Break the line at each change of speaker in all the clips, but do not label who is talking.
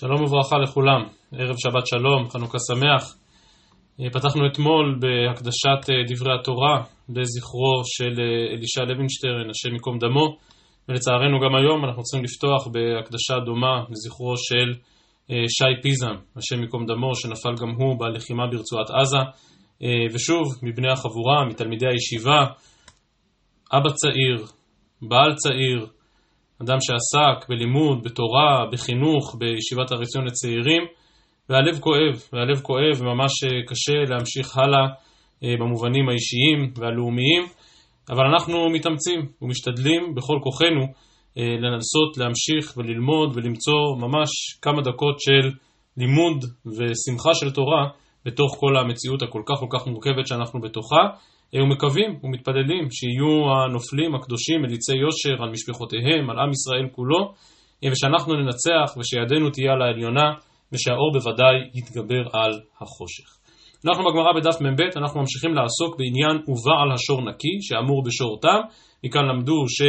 שלום וברכה לכולם, ערב שבת שלום, חנוכה שמח. אה, פתחנו אתמול בהקדשת אה, דברי התורה לזכרו של אה, אלישע לוינשטרן, השם ייקום דמו, ולצערנו גם היום אנחנו צריכים לפתוח בהקדשה דומה לזכרו של שי פיזם, השם ייקום דמו, שנפל גם הוא בלחימה ברצועת עזה. ושוב, מבני החבורה, מתלמידי הישיבה, אבא צעיר, בעל צעיר, אדם שעסק בלימוד, בתורה, בחינוך, בישיבת הר עציון לצעירים, והלב כואב, והלב כואב, וממש אה, קשה להמשיך הלאה אה, במובנים האישיים והלאומיים, אבל אנחנו מתאמצים ומשתדלים בכל כוחנו אה, לנסות להמשיך וללמוד ולמצוא ממש כמה דקות של לימוד ושמחה של תורה בתוך כל המציאות הכל כך כל כך מורכבת שאנחנו בתוכה. ומקווים ומתפללים שיהיו הנופלים הקדושים מליצי יושר על משפחותיהם, על עם ישראל כולו, ושאנחנו ננצח ושידנו תהיה על העליונה ושהאור בוודאי יתגבר על החושך. אנחנו בגמרא בדף מ"ב, אנחנו ממשיכים לעסוק בעניין ובעל השור נקי, שאמור בשור תם. מכאן למדו ש...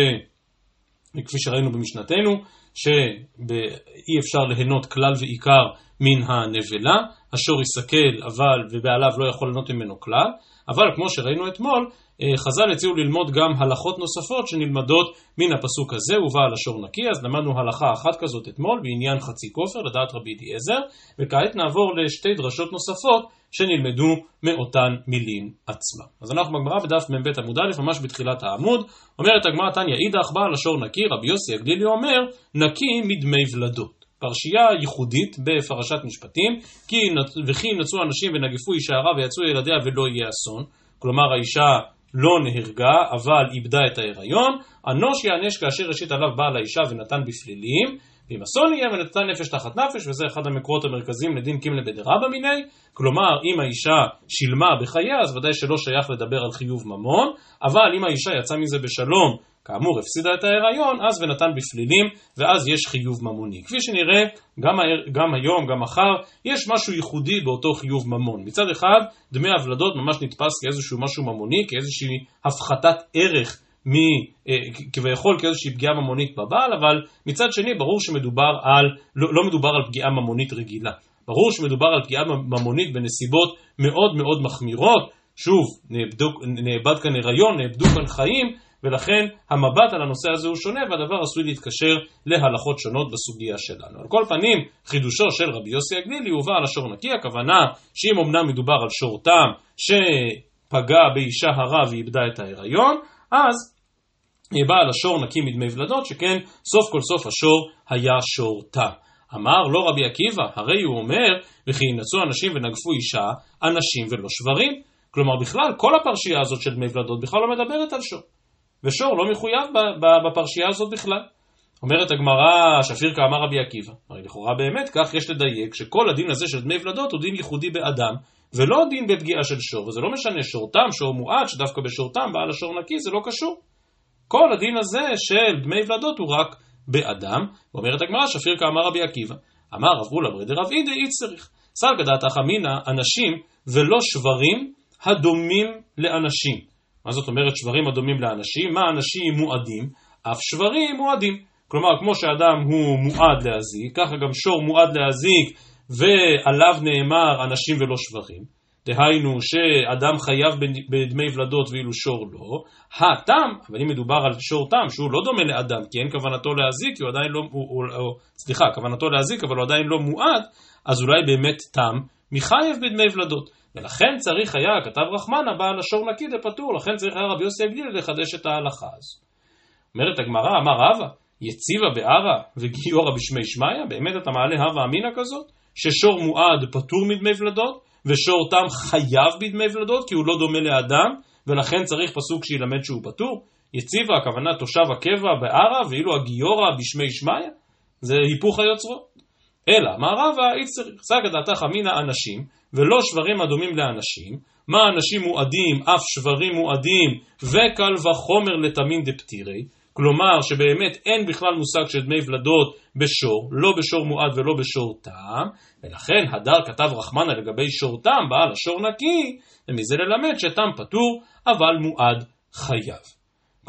כפי שראינו במשנתנו, שאי אפשר ליהנות כלל ועיקר מן הנבלה, השור יסכל אבל ובעליו לא יכול ליהנות ממנו כלל, אבל כמו שראינו אתמול, אה, חז"ל הציעו ללמוד גם הלכות נוספות שנלמדות מן הפסוק הזה, ובעל השור נקי, אז למדנו הלכה אחת כזאת אתמול בעניין חצי כופר, לדעת רבי אליעזר, וכעת נעבור לשתי דרשות נוספות שנלמדו מאותן מילים עצמם. אז אנחנו בגמרא בדף מ"ב עמוד א', ממש בתחילת העמוד, אומרת הגמרא תניא אידך בעל השור נקי, רבי יוסי הגלילי אומר, נקי מדמי ולדות. פרשייה ייחודית בפרשת משפטים, כי וכי נצאו אנשים ונגפו אישה הרע ויצאו ילדיה ולא יהיה אסון, כלומר האישה לא נהרגה, אבל איבדה את ההיריון, אנוש יענש כאשר ראשית עליו בעל האישה ונתן בפלילים, ואם אסון יהיה ונתן נפש תחת נפש, וזה אחד המקורות המרכזיים לדין קימלה בדרבא מיני, כלומר אם האישה שילמה בחייה, אז ודאי שלא שייך לדבר על חיוב ממון, אבל אם האישה יצאה מזה בשלום כאמור הפסידה את ההיריון, אז ונתן בפלילים, ואז יש חיוב ממוני. כפי שנראה, גם, גם היום, גם מחר, יש משהו ייחודי באותו חיוב ממון. מצד אחד, דמי הוולדות ממש נתפס כאיזשהו משהו ממוני, כאיזושהי הפחתת ערך מ, אה, כביכול כאיזושהי פגיעה ממונית בבעל, אבל מצד שני ברור שמדובר על, לא, לא מדובר על פגיעה ממונית רגילה. ברור שמדובר על פגיעה ממונית בנסיבות מאוד מאוד מחמירות. שוב, נאבד כאן הריון, נאבדו כאן חיים, ולכן המבט על הנושא הזה הוא שונה והדבר עשוי להתקשר להלכות שונות בסוגיה שלנו. על כל פנים, חידושו של רבי יוסי הגלילי הובא על השור נקי, הכוונה שאם אמנם מדובר על שור תם שפגע באישה הרה ואיבדה את ההיריון, אז בעל השור נקי מדמי ולדות, שכן סוף כל סוף השור היה שור תם. אמר לא רבי עקיבא, הרי הוא אומר, וכי ינצו אנשים ונגפו אישה, אנשים ולא שברים. כלומר בכלל, כל הפרשייה הזאת של דמי ולדות בכלל לא מדברת על שור. ושור לא מחויב בפרשייה הזאת בכלל. אומרת הגמרא, שפיר כאמר רבי עקיבא. הרי לכאורה באמת כך יש לדייק שכל הדין הזה של דמי ולדות הוא דין ייחודי באדם, ולא דין בפגיעה של שור, וזה לא משנה שור תם, שור מועט, שדווקא בשור תם בעל השור נקי, זה לא קשור. כל הדין הזה של דמי ולדות הוא רק באדם, ואומרת הגמרא, שפיר כאמר רבי עקיבא. אמר רב אולה ברדר רב אידי אי צריך. סלגא דעתך אמינא אנשים ולא שברים הדומים לאנשים. מה זאת אומרת שברים הדומים לאנשים? מה אנשים מועדים? אף שברים מועדים. כלומר, כמו שאדם הוא מועד להזיק, ככה גם שור מועד להזיק ועליו נאמר אנשים ולא שברים. דהיינו שאדם חייב בדמי ולדות ואילו שור לא. התם, אבל אם מדובר על שור תם שהוא לא דומה לאדם כי אין כוונתו להזיק, כי הוא עדיין לא, הוא, הוא, הוא, סליחה, כוונתו להזיק אבל הוא עדיין לא מועד, אז אולי באמת תם מחייב בדמי ולדות. ולכן צריך היה, כתב רחמנה, בעל השור נקי דפטור, לכן צריך היה רבי יוסי הגלילי לחדש את ההלכה הזו. אומרת הגמרא, אמר רבא, יציבה בערה וגיורא בשמי שמיא, באמת אתה מעלה הווה אמינא כזאת? ששור מועד פטור מדמי ולדות, ושור תם חייב בדמי ולדות כי הוא לא דומה לאדם, ולכן צריך פסוק שילמד שהוא פטור? יציבה, הכוונה תושב הקבע בערה, ואילו הגיורא בשמי שמיא? זה היפוך היוצרות. אלא, מה רבא, אי צריך, סגא דעתך אמינא אנשים, ולא שברים הדומים לאנשים, מה אנשים מועדים, אף שברים מועדים, וקל וחומר לתמין דפטירי, כלומר שבאמת אין בכלל מושג של דמי ולדות בשור, לא בשור מועד ולא בשור טעם, ולכן הדר כתב רחמנה לגבי שור טעם, בעל השור נקי, ומזה ללמד שטעם פטור, אבל מועד חייב.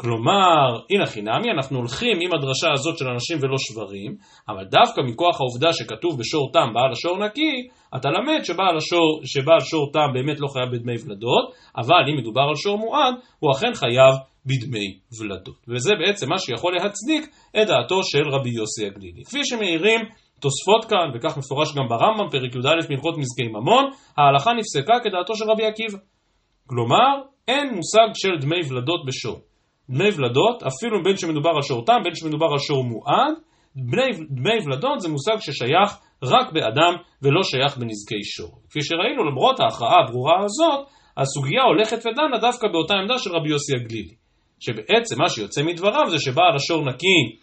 כלומר, הנה חינמי, אנחנו הולכים עם הדרשה הזאת של אנשים ולא שברים, אבל דווקא מכוח העובדה שכתוב בשור תם בעל השור נקי, אתה למד שבעל, השור, שבעל שור תם באמת לא חייב בדמי ולדות, אבל אם מדובר על שור מועד, הוא אכן חייב בדמי ולדות. וזה בעצם מה שיכול להצדיק את דעתו של רבי יוסי הגלילי. כפי שמעירים תוספות כאן, וכך מפורש גם ברמב"ם, פרק י"א מלכות נזקי ממון, ההלכה נפסקה כדעתו של רבי עקיבא. כלומר, אין מושג של דמי ולדות בשור. דמי ולדות, אפילו בין שמדובר על שור תם, בין שמדובר על שור מועד, דמי, דמי ולדות זה מושג ששייך רק באדם ולא שייך בנזקי שור. כפי שראינו, למרות ההכרעה הברורה הזאת, הסוגיה הולכת ודנה דווקא באותה עמדה של רבי יוסי הגלילי. שבעצם מה שיוצא מדבריו זה שבעל השור נקי,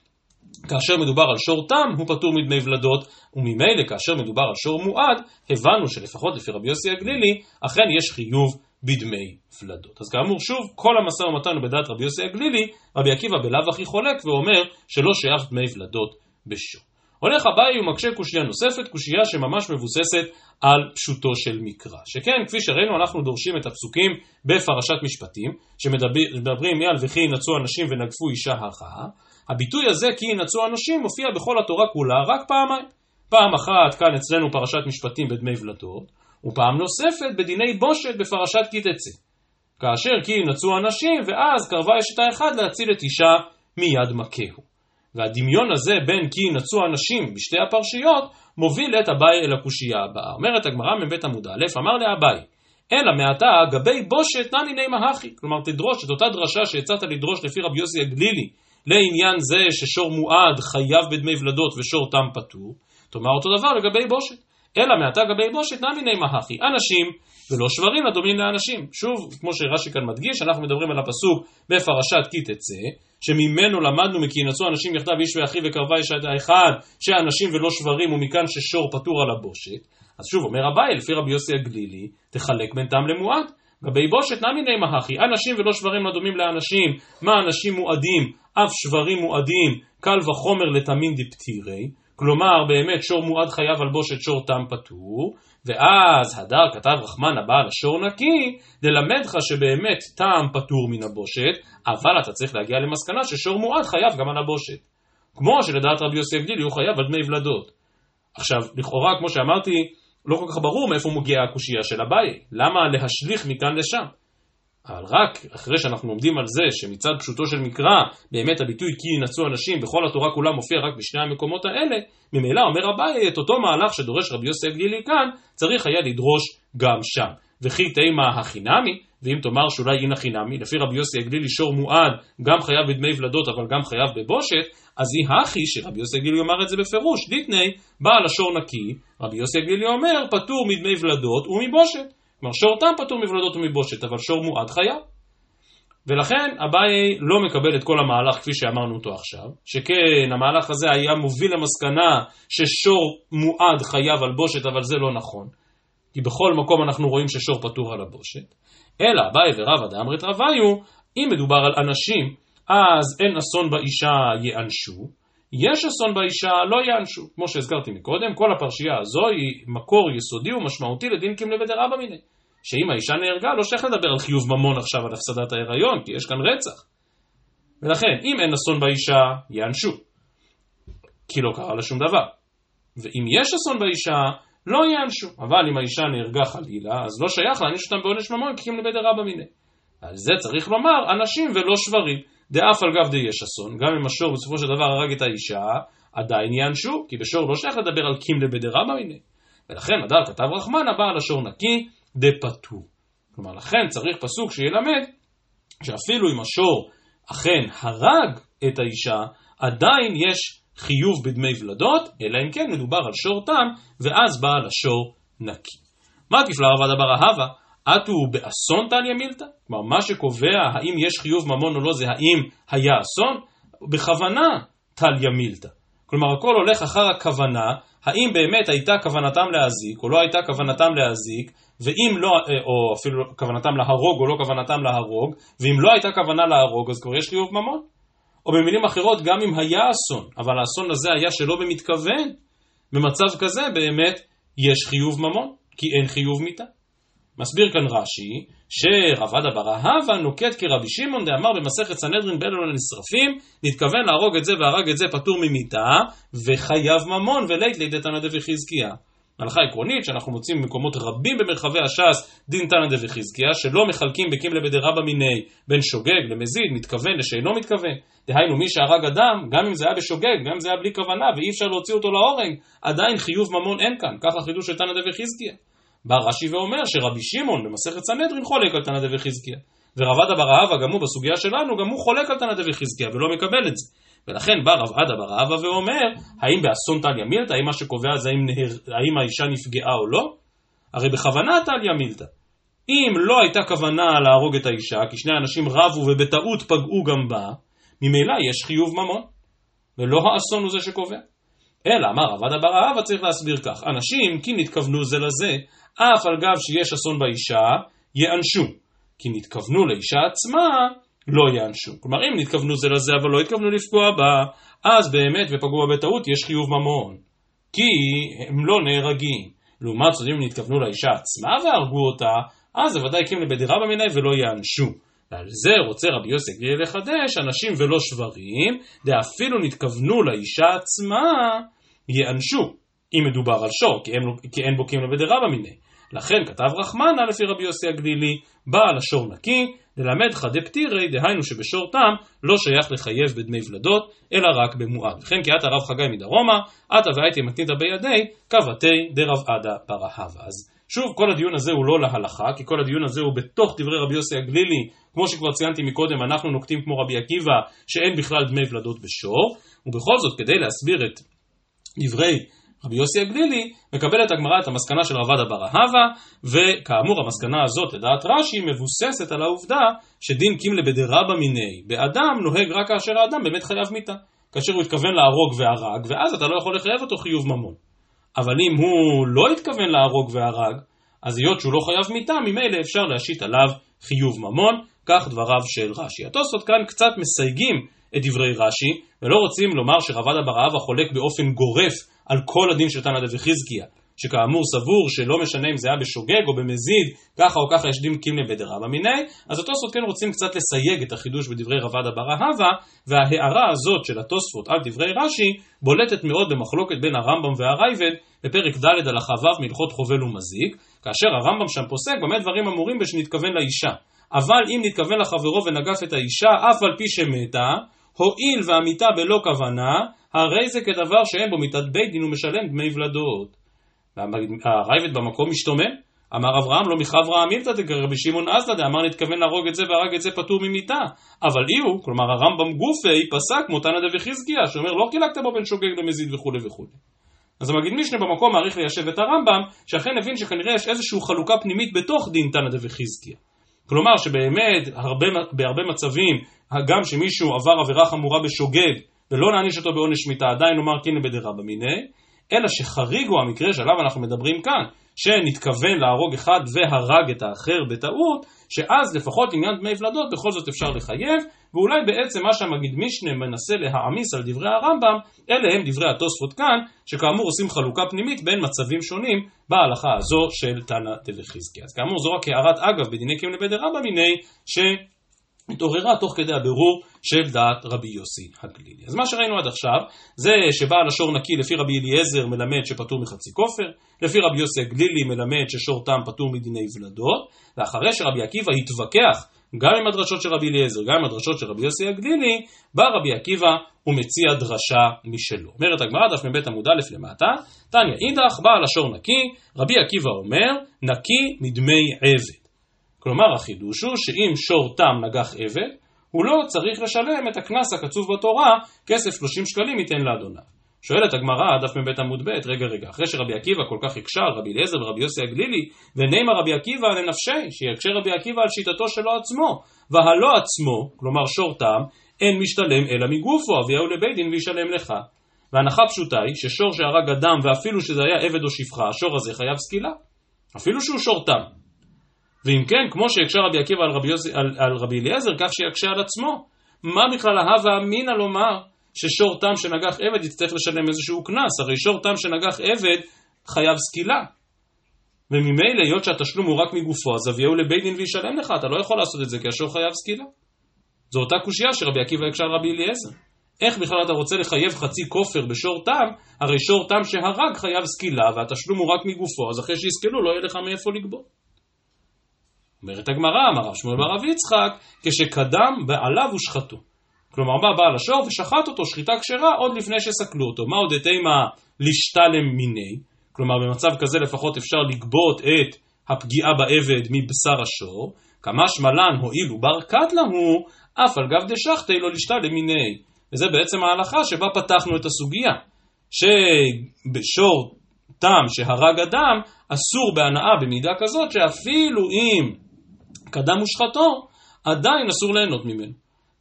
כאשר מדובר על שור תם, הוא פטור מדמי ולדות, וממילא כאשר מדובר על שור מועד, הבנו שלפחות לפי רבי יוסי הגלילי, אכן יש חיוב בדמי ולדות. אז כאמור, שוב, כל המשא ומתן הוא בדעת רבי יוסי הגלילי, רבי עקיבא בלאו הכי חולק ואומר שלא שייך דמי ולדות בשור. הולך אביי ומקשה קושייה נוספת, קושייה שממש מבוססת על פשוטו של מקרא. שכן, כפי שראינו, אנחנו דורשים את הפסוקים בפרשת משפטים, שמדברים מעל וכי ינצו אנשים ונגפו אישה הכאה. הביטוי הזה, כי ינצו אנשים, מופיע בכל התורה כולה רק פעמיים. פעם אחת כאן אצלנו פרשת משפטים בדמי ולדות, ופעם נוספת בדיני בושת בפרשת כי תצא. כאשר כי ינצו אנשים, ואז קרבה אשת האחד להציל את אישה מיד מכהו. והדמיון הזה בין כי ינצו אנשים בשתי הפרשיות, מוביל את אביי אל הקושייה הבאה. אומרת הגמרא מבית עמוד א', אמר לאביי, אלא מעתה גבי בושת נמי נימה הכי. כלומר, תדרוש את אותה דרשה שהצעת לדרוש לפי רבי יוסי הגלילי, לעניין זה ששור מועד חייב בדמי ולדות ושור תם פטור, תאמר אותו דבר לגבי בושת. אלא מעתה גבי בושת נמי נימה הכי. אנשים ולא שברים הדומים לאנשים. שוב, כמו שרש"י כאן מדגיש, אנחנו מדברים על הפסוק בפרשת כי תצא, שממנו למדנו מכי ינצו אנשים יחדיו איש ואחיו וקרבה איש האחד, שאנשים ולא שברים ומכאן ששור פטור על הבושת. אז שוב, אומר אביי, לפי רבי יוסי הגלילי, תחלק בין תם למועד. גבי בושת נמי נימה הכי, אנשים ולא שברים הדומים לאנשים, מה אנשים מועדים, אף שברים מועדים, קל וחומר לתמין דפטירי, כלומר באמת שור מועד חייב על בושת שור תם פטור, ואז הדר כתב רחמן הבעל השור נקי, ללמדך שבאמת טעם פטור מן הבושת, אבל אתה צריך להגיע למסקנה ששור מועד חייב גם על הבושת. כמו שלדעת רבי יוסי הגדילי הוא חייב על דמי ולדות. עכשיו, לכאורה, כמו שאמרתי, לא כל כך ברור מאיפה מגיעה הקושייה של אביי. למה להשליך מכאן לשם? אבל רק אחרי שאנחנו עומדים על זה שמצד פשוטו של מקרא, באמת הביטוי כי ינצו אנשים בכל התורה כולה מופיע רק בשני המקומות האלה, ממילא אומר אביי את אותו מהלך שדורש רבי יוסי הגלילי כאן, צריך היה לדרוש גם שם. וכי תימה החינמי, ואם תאמר שאולי אין החינמי, לפי רבי יוסי הגלילי שור מועד, גם חייב בדמי ולדות אבל גם חייב בבושת, אז היא הכי שרבי יוסי הגלילי אומר את זה בפירוש, דיתני, בעל השור נקי, רבי יוסי הגלילי אומר פטור מדמי ולדות ומבושת. כלומר שור תם פטור מבלדות ומבושת, אבל שור מועד חייב. ולכן אביי לא מקבל את כל המהלך כפי שאמרנו אותו עכשיו, שכן המהלך הזה היה מוביל למסקנה ששור מועד חייב על בושת, אבל זה לא נכון. כי בכל מקום אנחנו רואים ששור פטור על הבושת. אלא אביי ורבא דאמרת רביו, אם מדובר על אנשים, אז אין אסון באישה יענשו, יש אסון באישה, לא יענשו. כמו שהזכרתי מקודם, כל הפרשייה הזו היא מקור יסודי ומשמעותי לדין קימלה בדרבא מיניה. שאם האישה נהרגה, לא שייך לדבר על חיוב ממון עכשיו על הפסדת ההיריון, כי יש כאן רצח. ולכן, אם אין אסון באישה, יענשו. כי לא קרה לה שום דבר. ואם יש אסון באישה, לא יענשו. אבל אם האישה נהרגה חלילה, אז לא שייך להעניש אותם בעונש ממון, כי קימלה בדרבא מיניה. על זה צריך לומר, אנשים ולא שברים. דאף על גב די יש אסון, גם אם השור בסופו של דבר הרג את האישה, עדיין יענשו, כי בשור לא שייך לדבר על קימלה בדרבא מיניה. ולכן הדר כתב רחמנה בא על השור נקי דפטור. כלומר, לכן צריך פסוק שילמד שאפילו אם השור אכן הרג את האישה, עדיין יש חיוב בדמי ולדות, אלא אם כן מדובר על שור תם, ואז בעל השור נקי. מה תפלא רבא דבר אהבה? אטו באסון תליה מילתא? כלומר, מה שקובע האם יש חיוב ממון או לא זה האם היה אסון? בכוונה תליה מילתא. כלומר, הכל הולך אחר הכוונה, האם באמת הייתה כוונתם להזיק או לא הייתה כוונתם להזיק, ואם לא, אה, או אפילו כוונתם להרוג או לא כוונתם להרוג, ואם לא הייתה כוונה להרוג, אז כבר יש חיוב ממון. או במילים אחרות, גם אם היה אסון, אבל האסון הזה היה שלא במתכוון, במצב כזה באמת יש חיוב ממון, כי אין חיוב מיתה. מסביר כאן רש"י, שרב עדה בר אהבה נוקט כרבי שמעון דאמר במסכת סנהדרין באלו לנשרפים, נתכוון להרוג את זה והרג את זה פטור ממיתה, וחייב ממון ולית לידי תנא דבי חזקיה. הלכה עקרונית שאנחנו מוצאים במקומות רבים במרחבי הש"ס דין תנא דבי חזקיה, שלא מחלקים בקימלה בדרבא מיני בין שוגג למזיד, מתכוון לשאינו מתכוון. דהיינו מי שהרג אדם, גם אם זה היה בשוגג, גם אם זה היה בלי כוונה ואי אפשר להוציא אותו להורג, עדיין חיוב ממון אין כאן, ככה חידוש של תנא דבי חזקיה. בא רש"י ואומר שרבי שמעון במסכת סנהדרין חולק על תנא דבי חזקיה. ורב בר אהבה גם הוא בסוגיה שלנו, גם הוא חולק על תנא דבי חזקיה ולא מקבל את זה. ולכן בא רב עדה בר אהבה ואומר, האם באסון טליה מילתא, האם מה שקובע זה האם, נהר, האם האישה נפגעה או לא? הרי בכוונה טליה מילתא. אם לא הייתה כוונה להרוג את האישה, כי שני אנשים רבו ובטעות פגעו גם בה, ממילא יש חיוב ממון, ולא האסון הוא זה שקובע. אלא אמר רב עדה בר אהבה צריך להסביר כך, אנשים כי נתכוונו זה לזה, אף על גב שיש אסון באישה, יענשו. כי נתכוונו לאישה עצמה, לא יענשו. כלומר, אם נתכוונו זה לזה אבל לא התכוונו לפגוע בה, אז באמת ופגעו בה בטעות יש חיוב ממון. כי הם לא נהרגים. לעומת זאת, אם נתכוונו לאישה עצמה והרגו אותה, אז זה ודאי קימלה בדירה במיני ולא יענשו. ועל זה רוצה רבי יוסי גלילי לחדש, אנשים ולא שברים, דאפילו נתכוונו לאישה עצמה, יענשו. אם מדובר על שור, כי, לא, אין בו קימלה בדירה במיני. לכן כתב רחמנה לפי רבי יוסי הגלילי, בעל השור נקי, ללמד חדי פטירי, דהיינו שבשור תם לא שייך לחייב בדמי ולדות, אלא רק במועד. וכן כי עתה רב חגי מדרומה, עתה והייתי מתניתא בידי, קבתי דרב עדה פרהבה. אז שוב, כל הדיון הזה הוא לא להלכה, כי כל הדיון הזה הוא בתוך דברי רבי יוסי הגלילי, כמו שכבר ציינתי מקודם, אנחנו נוקטים כמו רבי עקיבא, שאין בכלל דמי ולדות בשור, ובכל זאת, כדי להסביר את דברי רבי יוסי הגלילי, מקבלת הגמרא את המסקנה של רבד אבר אהבה, וכאמור המסקנה הזאת לדעת רש"י מבוססת על העובדה שדין קימלה בדרבא מיני באדם נוהג רק כאשר האדם באמת חייב מיתה. כאשר הוא התכוון להרוג והרג, ואז אתה לא יכול לחייב אותו חיוב ממון. אבל אם הוא לא התכוון להרוג והרג, אז היות שהוא לא חייב מיתה, ממילא אפשר להשית עליו חיוב ממון, כך דבריו של רש"י. התוספות כאן קצת מסייגים את דברי רש"י, ולא רוצים לומר שרבד אבר אהבה חולק באופן גורף על כל הדין של תנא דבי חזקיה, שכאמור סבור שלא משנה אם זה היה בשוגג או במזיד, ככה או ככה יש דין קימלה בדרבא מיניה, אז התוספות כן רוצים קצת לסייג את החידוש בדברי רבדה בר אהבה, וההערה הזאת של התוספות על דברי רש"י, בולטת מאוד במחלוקת בין הרמב"ם והרייבד, בפרק ד' הלכה ו' מלכות חובל ומזיק, כאשר הרמב"ם שם פוסק במה דברים אמורים בשנתכוון לאישה. אבל אם נתכוון לחברו ונגף את האישה, אף על פי שמתה, הואיל והמיתה בלא כוונה, הרי זה כדבר שאין בו מיתת בית דין ומשלם דמי ולדות. הרייבד במקום משתומם, אמר אברהם לא מחברא אמילתא דגרבי שמעון אזלא דאמר נתכוון להרוג את זה והרג את זה פטור ממיתה. אבל אי הוא, כלומר הרמב"ם גופי, פסק מותנא דבחזקיה, שאומר לא חילקת בו בין שוגג למזיד וכולי וכולי. אז המגיד משנה במקום מעריך ליישב את הרמב"ם, שאכן הבין שכנראה יש איזושהי חלוקה פנימית בתוך דין תנא דבחזקיה. כלומר שבאמת הרבה, בהרבה מצבים, גם שמישהו עבר עבירה חמורה בשוגג ולא נעניש אותו בעונש מיתה, עדיין נאמר קינא בדרבא מיניה, אלא שחריג הוא המקרה שעליו אנחנו מדברים כאן, שנתכוון להרוג אחד והרג את האחר בטעות, שאז לפחות עניין דמי ולדות בכל זאת אפשר לחייב, ואולי בעצם מה שהמגיד משנה מנסה להעמיס על דברי הרמב"ם, אלה הם דברי התוספות כאן, שכאמור עושים חלוקה פנימית בין מצבים שונים בהלכה הזו של תנא דלחזקי. אז כאמור זו רק הערת אגב בדיני קים לבית דרבא מיני, ש... התעוררה תוך כדי הבירור של דעת רבי יוסי הגלילי. אז מה שראינו עד עכשיו זה שבעל השור נקי לפי רבי אליעזר מלמד שפטור מחצי כופר, לפי רבי יוסי הגלילי מלמד ששור תם פטור מדיני ולדות, ואחרי שרבי עקיבא התווכח גם עם הדרשות של רבי אליעזר, גם עם הדרשות של רבי יוסי הגלילי, בא רבי עקיבא ומציע דרשה משלו. אומרת הגמרא, דף מ"ב עמוד א' למטה, תניא אידך, בעל השור נקי, רבי עקיבא אומר, נקי מדמי עבד. כלומר החידוש הוא שאם שור תם נגח עבד, הוא לא צריך לשלם את הקנס הקצוב בתורה, כסף 30 שקלים ייתן לאדוניו. שואלת הגמרא, דף מ"ב עמוד ב', רגע רגע, אחרי שרבי עקיבא כל כך הקשה על רבי אליעזר ורבי יוסי הגלילי, ונעימה רבי עקיבא לנפשי, שיקשה רבי עקיבא על שיטתו שלו עצמו, והלא עצמו, כלומר שור תם, אין משתלם אלא מגופו, אביהו לבית דין וישלם לך. והנחה פשוטה היא ששור שהרג אדם ואפילו שזה היה עבד או שפחה, השור הזה חייב סקילה. אפילו שהוא שור תם. ואם כן, כמו שהקשה רבי עקיבא על רבי, על, על רבי אליעזר, כך שיקשה על עצמו. מה בכלל ההווה אמינא לומר ששור תם שנגח עבד יצטרך לשלם איזשהו קנס? הרי שור תם שנגח עבד חייב סקילה. וממילא היות שהתשלום הוא רק מגופו, אז אביהו לבית דין וישלם לך, אתה לא יכול לעשות את זה כי השור חייב סקילה. זו אותה קושייה שרבי עקיבא הקשה על רבי אליעזר. איך בכלל אתה רוצה לחייב חצי כופר בשור תם, הרי שור תם שהרג חייב סקילה והתשלום הוא רק מגופו, אז אחרי שיסקלו לא יהיה לך מאיפה לגבות. אומרת הגמרא, אמר רב שמואל בר רב יצחק, כשקדם בעליו ושחטו. כלומר, בא בעל השור ושחט אותו שחיטה כשרה עוד לפני שסקלו אותו. מה עוד אתימה לשתלם מיני? כלומר, במצב כזה לפחות אפשר לגבות את הפגיעה בעבד מבשר השור. כמה שמלן הואילו בר קטלה הוא, אף על גב דשחטי לא לשתלם מיני. וזה בעצם ההלכה שבה פתחנו את הסוגיה. שבשור תם שהרג אדם, אסור בהנאה במידה כזאת שאפילו אם קדם מושחתו, עדיין אסור ליהנות ממנו.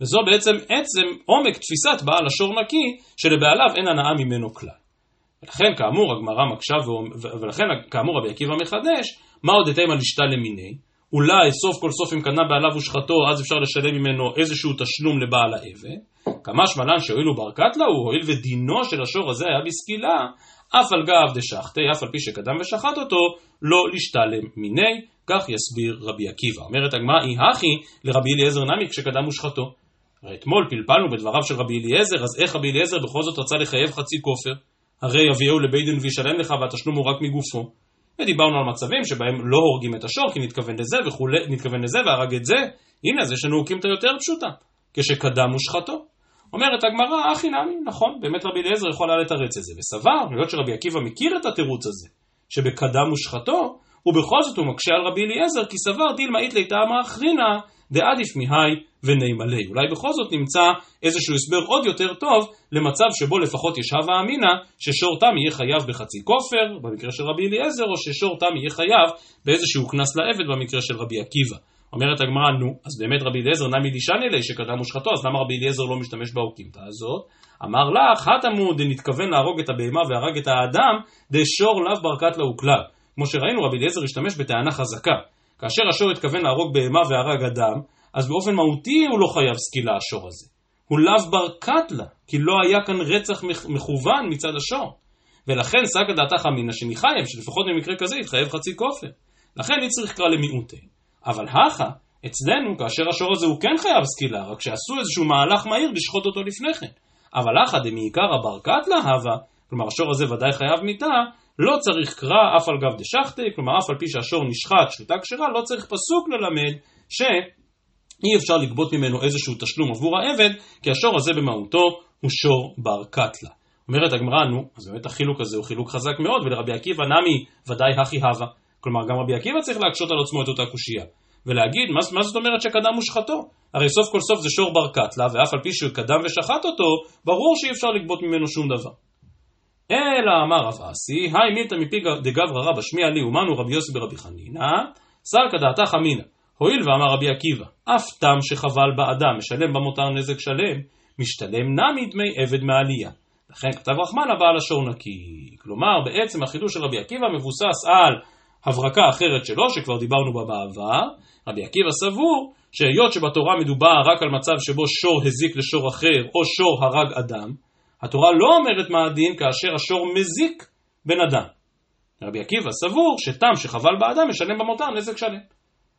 וזו בעצם עצם עומק תפיסת בעל השור נקי, שלבעליו אין הנאה ממנו כלל. ולכן כאמור הגמרא מקשה, ולכן כאמור רבי עקיבא מחדש, מה עוד התאמה לשתה למיני? אולי סוף כל סוף אם קנה בעליו ושחתו, אז אפשר לשלם ממנו איזשהו תשלום לבעל העבד. כמה שמלן שהואילו בר קטלה הוא, הואיל ודינו של השור הזה היה בסקילה, אף על גב דשחטי, אף על פי שקדם ושחט אותו, לא לשתלם מיני, כך יסביר רבי עקיבא. אומרת הגמרא, אי הכי לרבי אליעזר נמי כשקדם ושחטו. הרי אתמול פלפלנו בדבריו של רבי אליעזר, אז איך רבי אליעזר בכל זאת רצה לחייב חצי כופר? הרי יביאו לבית דין וישלם לך והתשלום הוא רק מגופו. ודיברנו על מצבים שבהם לא הורגים את השור כי נתכוון לזה וכולי, נתכוון לזה והרג את זה. הנה, אז יש לנו אוקימתא יותר פשוטה, כשקדם ושחטו. אומרת הגמרא, אחי נמי, נכון, באמת רבי אליעזר יכול היה לתרץ את זה, וסבר, היות שרבי עקיבא מכיר את התירוץ הזה, שבקדם ושחטו, ובכל זאת הוא מקשה על רבי אליעזר, כי סבר דילמה אית ליטעמה אחרינה, דעדיף מהי ונימלי. אולי בכל זאת נמצא איזשהו הסבר עוד יותר טוב למצב שבו לפחות יש הווה אמינא ששור תם יהיה חייב בחצי כופר, במקרה של רבי אליעזר, או ששור תם יהיה חייב באיזשהו קנס לעבד במקרה של רבי עקיבא. אומרת הגמרא, נו, אז באמת רבי אליעזר נמי דישני לי שקדם מושחתו, אז למה רבי אליעזר לא משתמש באוקימתא הזאת? אמר לך, חתמו דנתכוון להרוג את הבהמה והרג את האדם, דשור לאו ברכת לאו כלל. כמו שראינו, רבי אליעזר השתמש בטענה חזקה. כאשר השור התכוון להרוג בהמה והרג אדם, אז באופן מהותי הוא לא חייב סקילה השור הזה. הוא לאו בר קטלה, כי לא היה כאן רצח מכוון מצד השור. ולכן סגא דעתך אמינא שניחייב, שלפחות במקרה כזה יתחייב חצי כופר. לכן היא צריך קרא למיעוטי. אבל הכה, אצלנו, כאשר השור הזה הוא כן חייב סקילה, רק שעשו איזשהו מהלך מהיר לשחוט אותו לפני כן. אבל הכה דמעיקר הבר קטלה הווה, כלומר השור הזה ודאי חייב מיתה, לא צריך קרא אף על גב דשחטי, כלומר אף על פי שהשור נשחט שחיטה כשרה, לא צריך פסוק ללמד שאי אפשר לגבות ממנו איזשהו תשלום עבור העבד, כי השור הזה במהותו הוא שור בר קטלה. אומרת הגמרא, נו, אז באמת החילוק הזה הוא חילוק חזק מאוד, ולרבי עקיבא נמי ודאי הכי הווה. כלומר, גם רבי עקיבא צריך להקשות על עצמו את אותה קושייה. ולהגיד, מה, מה זאת אומרת שקדם מושחתו? הרי סוף כל סוף זה שור בר קטלה, ואף על פי שקדם ושחט אותו, ברור שאי אפשר לגבות ממנו שום דבר. אלא אמר רב אסי, היי מילתא מפי דגברא רבא שמיע לי ומנו רבי יוסי ברבי חנינא, סלקא דעתך אמינא. הואיל ואמר רבי עקיבא, אף תם שחבל באדם משלם במותר נזק שלם, משתלם נמי דמי עבד מעלייה. לכן כתב רחמנה בעל השור נקי. כלומר, בעצם החידוש של רבי עקיבא מבוסס על הברקה אחרת שלו, שכבר דיברנו בה בעבר. רבי עקיבא סבור שהיות שבתורה מדובר רק על מצב שבו שור הזיק לשור אחר, או שור הרג אדם, התורה לא אומרת מה הדין כאשר השור מזיק בן אדם. רבי עקיבא סבור שתם שחבל באדם משלם במותר נזק שלם.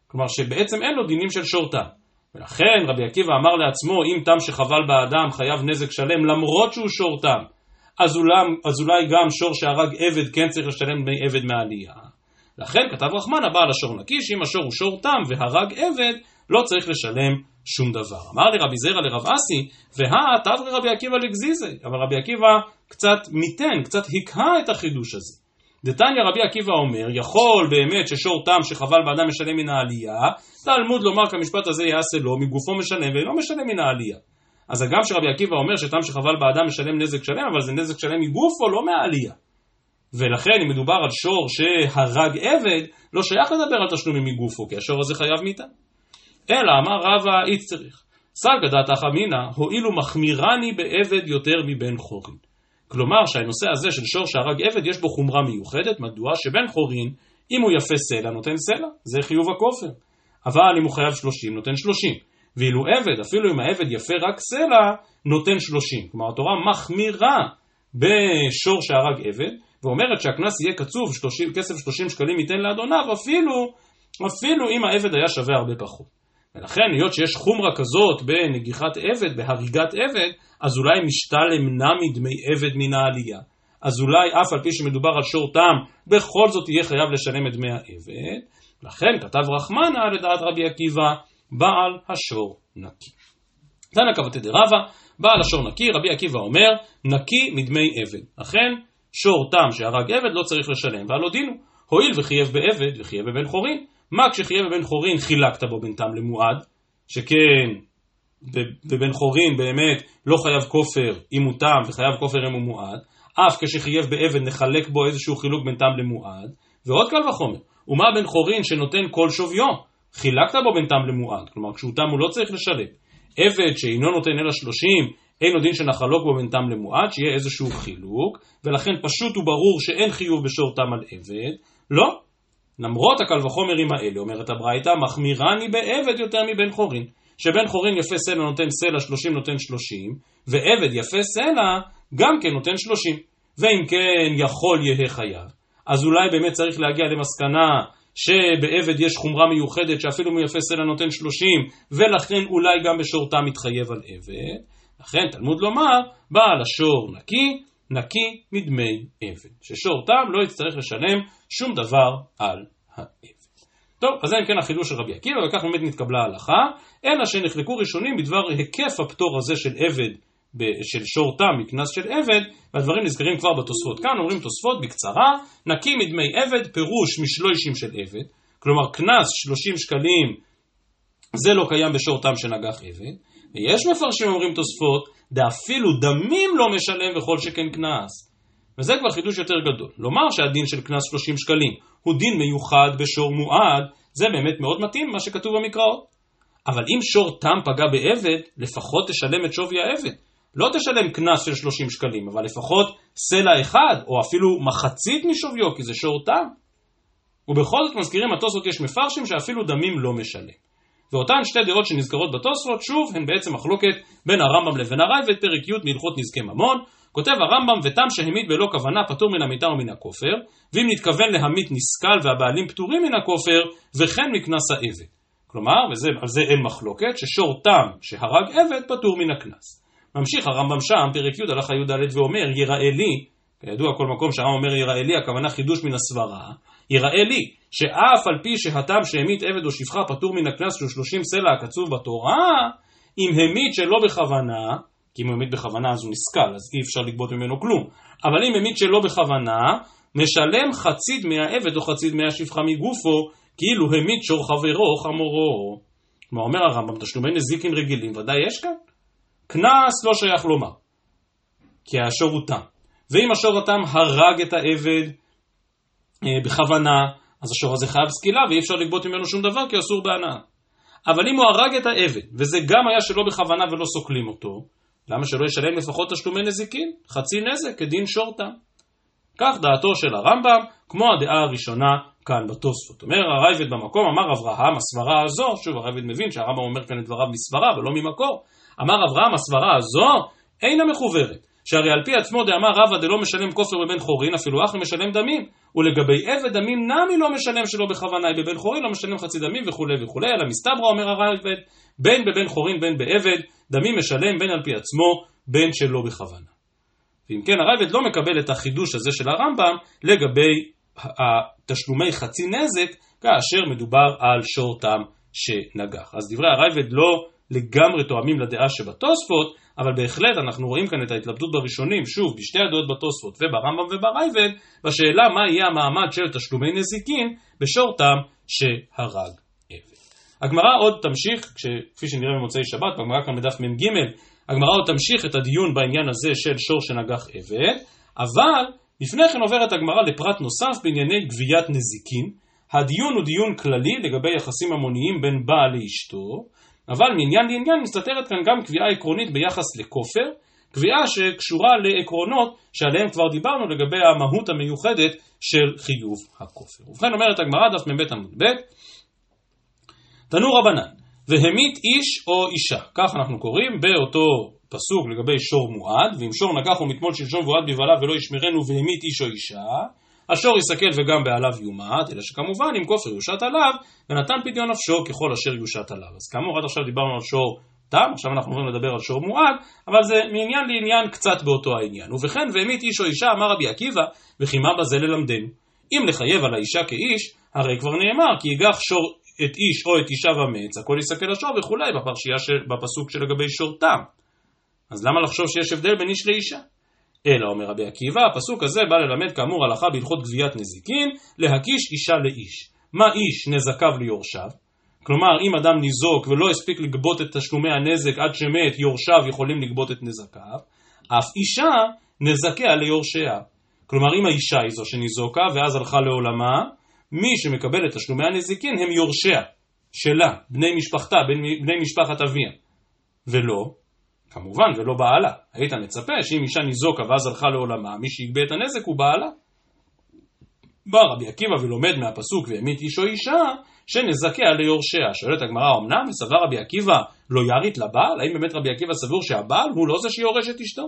כלומר שבעצם אין לו דינים של שור תם. ולכן רבי עקיבא אמר לעצמו אם תם שחבל באדם חייב נזק שלם למרות שהוא שור תם, אז אז אולי גם שור שהרג עבד כן צריך לשלם דמי עבד מעלייה. לכן כתב רחמן הבא על השור נקי שאם השור הוא שור תם והרג עבד לא צריך לשלם שום דבר. אמר לרבי זרע לרב אסי, והא תברי רבי עקיבא לגזיזי, אבל רבי עקיבא קצת מיתן, קצת הקהה את החידוש הזה. דתניא רבי עקיבא אומר, יכול באמת ששור תם שחבל באדם משלם מן העלייה, תלמוד לומר כמשפט הזה יעשה לו, מגופו משלם ואינו משלם מן העלייה. אז הגם שרבי עקיבא אומר שתם שחבל באדם משלם נזק שלם, אבל זה נזק שלם מגופו, לא מהעלייה. ולכן אם מדובר על שור שהרג עבד, לא שייך לדבר על תשלומים מגופו, כי השור הזה חייב מיתה. אלא אמר רבא אית צריך. סגא דתך אמינא, הואילו מחמירני בעבד יותר מבן חורין. כלומר שהנושא הזה של שור שהרג עבד יש בו חומרה מיוחדת, מדוע שבן חורין, אם הוא יפה סלע נותן סלע, זה חיוב הכופר. אבל אם הוא חייב שלושים נותן שלושים. ואילו עבד, אפילו אם העבד יפה רק סלע, נותן שלושים. כלומר התורה מחמירה בשור שהרג עבד, ואומרת שהקנס יהיה קצוב, 30, כסף 30 שקלים ייתן לאדוניו, אפילו, אפילו אם העבד היה שווה הרבה פחות. ולכן, היות שיש חומרה כזאת בנגיחת עבד, בהריגת עבד, אז אולי משתלם נע מדמי עבד מן העלייה. אז אולי אף על פי שמדובר על שור תם, בכל זאת יהיה חייב לשלם את דמי העבד. לכן כתב רחמנה לדעת רבי עקיבא, בעל השור נקי. תנא קבתי דרבא, בעל השור נקי, רבי עקיבא אומר, נקי מדמי עבד. אכן, שור תם שהרג עבד לא צריך לשלם, והלא דינו, הואיל וחייב בעבד וחייב בבן חורין, מה כשחייב בבן חורין חילקת בו בין תם למועד, שכן בבן חורין באמת לא חייב כופר אם הוא תם וחייב כופר אם הוא מועד, אף כשחייב בעבד נחלק בו איזשהו חילוק בין תם למועד, ועוד קל וחומר, ומה בן חורין שנותן כל שוויו, חילקת בו בין תם למועד, כלומר כשהוא תם הוא לא צריך לשלם. עבד שאינו נותן אלא שלושים, אין עוד דין שנחלוק בו בין תם למועד, שיהיה איזשהו חילוק, ולכן פשוט וברור שאין חיוב בשור תם על עבד, לא. למרות הקל וחומרים האלה, אומרת הברייתא, מחמירני בעבד יותר מבן חורין. שבן חורין יפה סלע נותן סלע, שלושים נותן שלושים, ועבד יפה סלע גם כן נותן שלושים. ואם כן יכול יהא חייב, אז אולי באמת צריך להגיע למסקנה שבעבד יש חומרה מיוחדת שאפילו מיפה סלע נותן שלושים, ולכן אולי גם בשורתה מתחייב על עבד. לכן תלמוד לומר, בעל השור נקי, נקי מדמי עבד. ששור תם לא יצטרך לשלם שום דבר על העבד. טוב, אז זה אם כן החילוש של רבי עקיבא, וכך באמת נתקבלה ההלכה, אלא שנחלקו ראשונים בדבר היקף הפטור הזה של עבד, של שור תם מקנס של עבד, והדברים נזכרים כבר בתוספות. כאן אומרים תוספות בקצרה, נקי מדמי עבד, פירוש משלושים של עבד, כלומר קנס 30 שקלים, זה לא קיים בשור תם שנגח עבד, ויש מפרשים אומרים תוספות, דאפילו דמים לא משלם וכל שכן קנס. וזה כבר חידוש יותר גדול. לומר שהדין של קנס 30 שקלים הוא דין מיוחד בשור מועד, זה באמת מאוד מתאים מה שכתוב במקראות. אבל אם שור תם פגע בעבד, לפחות תשלם את שווי העבד. לא תשלם קנס של 30 שקלים, אבל לפחות סלע אחד, או אפילו מחצית משוויו, כי זה שור תם. ובכל זאת מזכירים התוספות יש מפרשים שאפילו דמים לא משלם. ואותן שתי דעות שנזכרות בתוספות, שוב, הן בעצם מחלוקת בין הרמב"ם לבין הרייבד, פרק י' מהלכות נזקי ממון. כותב הרמב"ם, ותם שהמית בלא כוונה פטור מן המיתה ומן הכופר, ואם נתכוון להמית נסכל והבעלים פטורים מן הכופר, וכן מקנס העבד. כלומר, ועל זה אין מחלוקת, ששור תם שהרג עבד פטור מן הקנס. ממשיך הרמב"ם שם, פרק י' הלכה י"ד ואומר, יראה לי, כידוע כל מקום שהרמב"ם אומר יראה לי, הכוונה חידוש מן הסברה, יראה לי שאף על פי שהתם שהמית עבד או שפחה פטור מן הקנס של שלושים סלע הקצוב בתורה, אם המית שלא בכוונה, כי אם הוא המית בכוונה אז הוא נסכל, אז אי אפשר לגבות ממנו כלום, אבל אם המית שלא בכוונה, משלם חצי דמי העבד או חצי דמי השפחה מגופו, כאילו המית שור חברו חמורו. כלומר אומר הרמב"ם, תשלומי נזיקין רגילים, ודאי יש כאן. קנס לא שייך לומר, כי השור הוא תם. ואם השור התם הרג את העבד בכוונה, אז השור הזה חייב סקילה ואי אפשר לגבות ממנו שום דבר כי אסור בהנאה. אבל אם הוא הרג את העבד, וזה גם היה שלא בכוונה ולא סוקלים אותו, למה שלא ישלם לפחות תשלומי נזיקין? חצי נזק כדין שור תם. כך דעתו של הרמב"ם, כמו הדעה הראשונה כאן בתוספות. אומר הרייבד במקום, אמר אברהם, הסברה הזו, שוב הרייבד מבין שהרמב"ם אומר כאן את דבריו מסברה ולא ממקור, אמר אברהם, הסברה הזו אינה מחוברת. שהרי על פי עצמו דאמר רבא דלא משלם כופר בבן חורין, אפילו אחי משלם דמים. ולגבי עבד דמים נמי לא משלם שלא בכוונה, בבן חורין לא משלם חצי דמים וכולי וכולי, אלא מסתברא אומר הרייבד, בין בבן חורין בין בעבד, דמים משלם בין על פי עצמו, בין שלא בכוונה. ואם כן הרייבד לא מקבל את החידוש הזה של הרמב"ם לגבי התשלומי חצי נזק, כאשר מדובר על שור תם שנגח. אז דברי הראב"ד לא לגמרי תואמים לדעה שבתוספות, אבל בהחלט אנחנו רואים כאן את ההתלבטות בראשונים, שוב, בשתי הדעות בתוספות וברמב"ם ובראב"ד, בשאלה מה יהיה המעמד של תשלומי נזיקין בשור תם שהרג עבד. הגמרא עוד תמשיך, כפי שנראה במוצאי שבת, בגמרא כאן בדף מ"ג, הגמרא עוד תמשיך את הדיון בעניין הזה של שור שנגח עבד, אבל לפני כן עוברת הגמרא לפרט נוסף בענייני גביית נזיקין. הדיון הוא דיון כללי לגבי יחסים המוניים בין בעל לאשתו, אבל מעניין לעניין מסתתרת כאן גם קביעה עקרונית ביחס לכופר, קביעה שקשורה לעקרונות שעליהן כבר דיברנו לגבי המהות המיוחדת של חיוב הכופר. ובכן אומרת הגמרא דף מ"ב עמוד ב', תנו רבנן, והמית איש או אישה. כך אנחנו קוראים באותו פסוק לגבי שור מועד, ואם שור נגח ומתמול שלשום והועד בבעליו ולא ישמרנו והמית איש או אישה, השור יסכל וגם בעליו יומד, אלא שכמובן אם כופר יושת עליו, ונתן פדיון נפשו ככל אשר יושת עליו. אז כאמור עד עכשיו דיברנו על שור תם, עכשיו אנחנו עוברים לדבר על שור מועד, אבל זה מעניין לעניין קצת באותו העניין. ובכן והמית איש או אישה אמר רבי עקיבא, וכי מה בזה ללמדנו? אם לחייב על האישה כאיש, הרי כבר נאמר כי יגח שור את איש או את אישה ומץ, הכל יסכל השור וכולי בפרשייה של, בפסוק שלגבי שור תם. אז למה לחשוב שיש הבדל בין איש לאישה? אלא אומר רבי עקיבא, הפסוק הזה בא ללמד כאמור הלכה בהלכות גביית נזיקין, להקיש אישה לאיש. מה איש נזקיו ליורשיו? כלומר, אם אדם ניזוק ולא הספיק לגבות את תשלומי הנזק עד שמת, יורשיו יכולים לגבות את נזקיו, אף אישה נזקיה ליורשיה. כלומר, אם האישה היא זו שניזוקה ואז הלכה לעולמה, מי שמקבל את תשלומי הנזיקין הם יורשיה, שלה, בני משפחתה, בני משפחת אביה. ולא, כמובן, ולא בעלה. היית מצפה שאם אישה ניזוקה ואז הלכה לעולמה, מי שיגבה את הנזק הוא בעלה. בא רבי עקיבא ולומד מהפסוק והמית איש או אישה, שנזכיה ליורשיה. שואלת הגמרא, אמנם סבר רבי עקיבא לא ירית לבעל? האם באמת רבי עקיבא סבור שהבעל הוא לא זה שיורש את אשתו?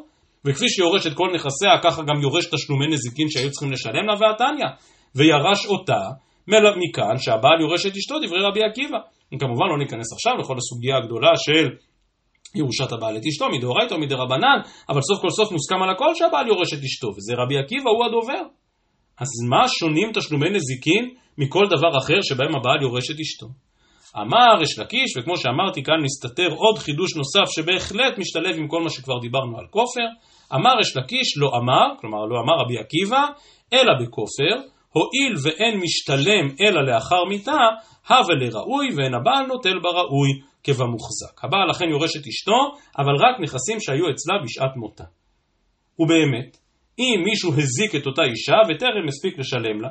וכפי שיורש את כל נכסיה, ככה גם יורש תשלומי נזיקין שהיו צריכים לשלם לה והתניא. וירש אותה, מכאן שהבעל יורש את אשתו, דברי רבי עקיבא. כמובן לא ניכנס עכשיו לכל הסוגיה הגדולה של ירושת הבעל את אשתו, מדאורייתא או מדרבנן, אבל סוף כל סוף מוסכם על הכל שהבעל יורש את אשתו, וזה רבי עקיבא הוא הדובר. אז מה שונים תשלומי נזיקין מכל דבר אחר שבהם הבעל יורש את אשתו? אמר אש לקיש, וכמו שאמרתי כאן מסתתר עוד חידוש נוסף שבהחלט משתלב עם כל מה שכבר דיברנו על כופר. אמר אש לקיש לא אמר, כלומר לא אמר רבי עקיבא, אלא בכופר, הואיל ואין משתלם אלא לאחר מיתה, הווה לראוי ואין הבעל נוטל בראוי כבמוחזק. הבעל אכן יורש את אשתו, אבל רק נכסים שהיו אצלה בשעת מותה. ובאמת, אם מישהו הזיק את אותה אישה וטרם הספיק לשלם לה,